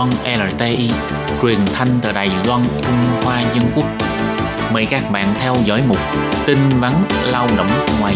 Loan LTI, truyền thanh từ Đài Loan, Trung Hoa Dân Quốc. Mời các bạn theo dõi mục tin vắn lao động ngoài.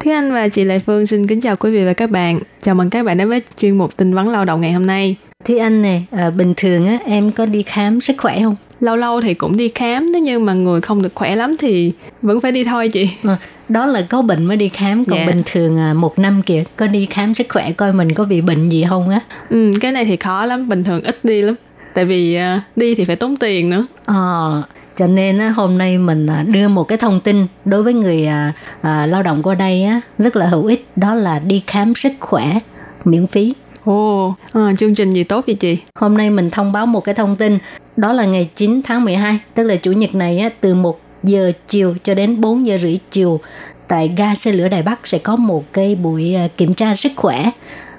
Thúy Anh và chị Lệ Phương xin kính chào quý vị và các bạn. Chào mừng các bạn đến với chuyên mục tin vắn lao động ngày hôm nay. Thúy Anh nè, à, bình thường á em có đi khám sức khỏe không? Lâu lâu thì cũng đi khám, nếu như mà người không được khỏe lắm thì vẫn phải đi thôi chị. À, đó là có bệnh mới đi khám, còn Dạ. bình thường à, một năm kìa có đi khám sức khỏe coi mình có bị bệnh gì không á. Ừ, cái này thì khó lắm, bình thường ít đi lắm. Tại vì à, đi thì phải tốn tiền nữa. Ờ, cho nên á, hôm nay mình à, đưa một cái thông tin đối với người à, à, lao động qua đây á rất là hữu ích, đó là đi khám sức khỏe miễn phí. Ồ, à, chương trình gì tốt vậy chị? Hôm nay mình thông báo một cái thông tin, đó là ngày 9 tháng 12, tức là chủ nhật này á, từ 1 giờ chiều cho đến 4 giờ rưỡi chiều tại ga xe lửa Đài Bắc sẽ có một cái buổi ờ, kiểm tra sức khỏe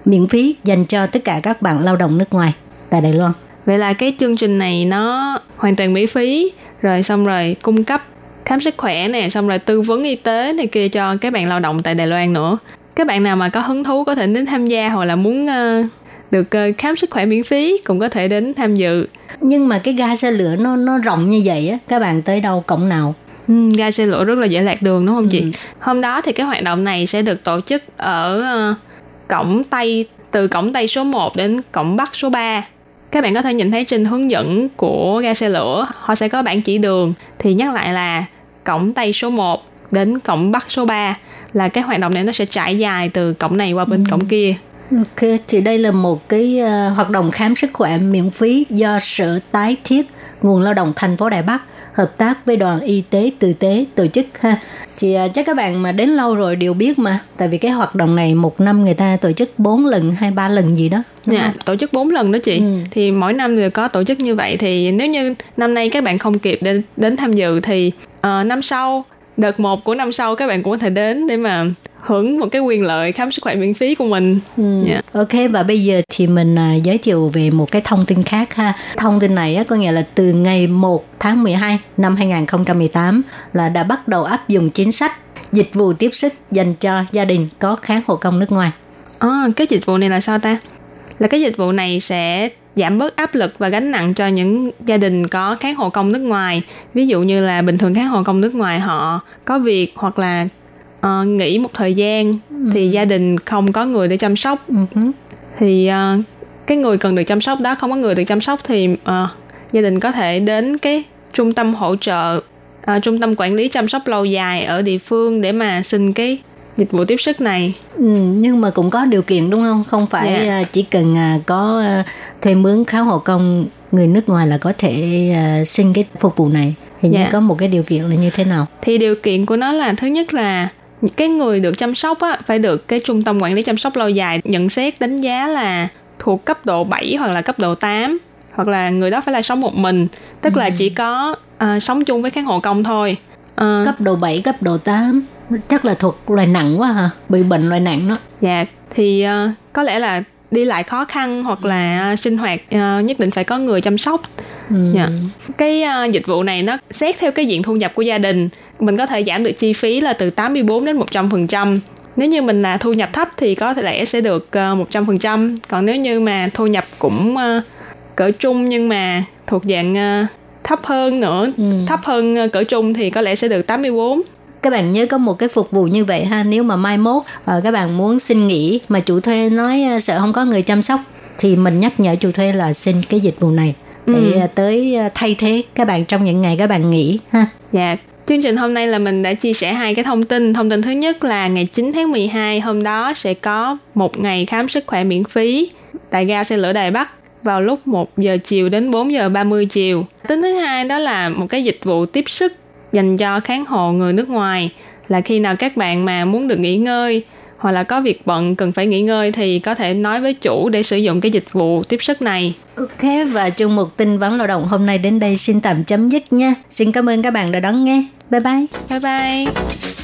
miễn phí dành cho tất cả các bạn lao động nước ngoài tại Đài Loan. Vậy là cái chương trình này nó hoàn toàn miễn phí, rồi xong rồi cung cấp khám sức khỏe nè, xong rồi tư vấn y tế này kia cho các bạn lao động tại Đài Loan nữa. Các bạn nào mà có hứng thú có thể đến tham gia hoặc là muốn uh, được ờ, khám sức khỏe miễn phí cũng có thể đến tham dự. Nhưng mà cái ga xe lửa nó nó rộng như vậy á, các bạn tới đâu cổng nào? Ừ, ga xe lửa rất là dễ lạc đường đúng không chị? Hôm đó thì cái hoạt động này sẽ được tổ chức ở ờ, cổng Tây từ cổng Tây số 1 đến cổng Bắc số 3. Các bạn có thể nhìn thấy trên hướng dẫn của ga xe lửa, họ sẽ có bảng chỉ đường. Thì nhắc lại là cổng Tây số 1 đến cổng Bắc số 3 là cái hoạt động này nó sẽ trải dài từ cổng này qua bên cổng kia. Ok, thì đây là một cái ờ, hoạt động khám sức khỏe miễn phí do Sở Tái thiết nguồn lao động thành phố Đài Bắc hợp tác với đoàn y tế từ tế tổ chức ha. Thì ờ, chắc các bạn mà đến lâu rồi đều biết mà, tại vì cái hoạt động này một năm người ta tổ chức 4 lần hay 3 lần gì đó. Dạ, không? tổ chức 4 lần đó chị. Ừ. Thì mỗi năm đều có tổ chức như vậy thì nếu như năm nay các bạn không kịp đến đến tham dự thì ờ, năm sau đợt 1 của năm sau các bạn cũng có thể đến để mà hưởng một cái quyền lợi khám sức khỏe miễn phí của mình. Ừ. Dạ. Ok và bây giờ thì mình à, giới thiệu về một cái thông tin khác ha. Thông tin này á, có nghĩa là từ ngày 1 tháng 12 năm 2018 là đã bắt đầu áp dụng chính sách dịch vụ tiếp sức dành cho gia đình có kháng hộ công nước ngoài. À, cái dịch vụ này là sao ta? Là cái dịch vụ này sẽ giảm bớt áp lực và gánh nặng cho những gia đình có kháng hộ công nước ngoài. Ví dụ như là bình thường kháng hộ công nước ngoài họ có việc hoặc là ờ, nghỉ một thời gian thì gia đình không có người để chăm sóc Ừ thì ờ, cái người cần được chăm sóc đó không có người được chăm sóc thì ờ, gia đình có thể đến cái trung tâm hỗ trợ ờ, trung tâm quản lý chăm sóc lâu dài ở địa phương để mà xin cái dịch vụ tiếp sức này Ừ, nhưng mà cũng có điều kiện đúng không? Không phải Dạ. à, chỉ cần có thuê mướn kháng hộ công người nước ngoài là có thể xin cái phục vụ này. Hình như Dạ. có một cái điều kiện là như thế nào? thì điều kiện của nó là thứ nhất là cái người được chăm sóc á, phải được cái trung tâm quản lý chăm sóc lâu dài nhận xét đánh giá là thuộc cấp độ 7 hoặc là cấp độ 8 hoặc là người đó phải là sống một mình. Tức là chỉ có à, sống chung với kháng hộ công thôi. À, Cấp độ 7, cấp độ 8 chắc là thuộc loại nặng quá hả? Bị bệnh loại nặng đó. dạ thì à, có lẽ là đi lại khó khăn hoặc là à, sinh hoạt à, nhất định phải có người chăm sóc Ừ. Dạ. Cái ờ, dịch vụ này nó xét theo cái diện thu nhập của gia đình, mình có thể giảm được chi phí là từ 84 đến 100%. Nếu như mình là thu nhập thấp thì có thể lẽ sẽ được ờ, 100%, còn nếu như mà thu nhập cũng ờ, cỡ trung nhưng mà thuộc dạng ờ, thấp hơn nữa, Ừ. thấp hơn ờ, cỡ trung thì có lẽ sẽ được 84. Các bạn nhớ có một cái phục vụ như vậy ha. Nếu mà mai mốt ờ, các bạn muốn xin nghỉ mà chủ thuê nói ờ, sợ không có người chăm sóc thì mình nhắc nhở chủ thuê là xin cái dịch vụ này để Ừ. tới ờ, thay thế các bạn trong những ngày các bạn nghỉ ha. Dạ, chương trình hôm nay là mình đã chia sẻ hai cái thông tin. Thông tin thứ nhất là ngày 9 tháng 12 hôm đó sẽ có một ngày khám sức khỏe miễn phí tại ga xe lửa Đài Bắc vào lúc 1 giờ chiều đến 4 giờ 30 chiều. Tính thứ hai đó là một cái dịch vụ tiếp sức dành cho kháng hộ người nước ngoài là khi nào các bạn mà muốn được nghỉ ngơi hoặc là có việc bận cần phải nghỉ ngơi thì có thể nói với chủ để sử dụng cái dịch vụ tiếp sức này. Ok và chung một tin vấn lao động hôm nay đến đây xin tạm chấm dứt nha. Xin cảm ơn các bạn đã đón nghe. Bye bye. Bye bye!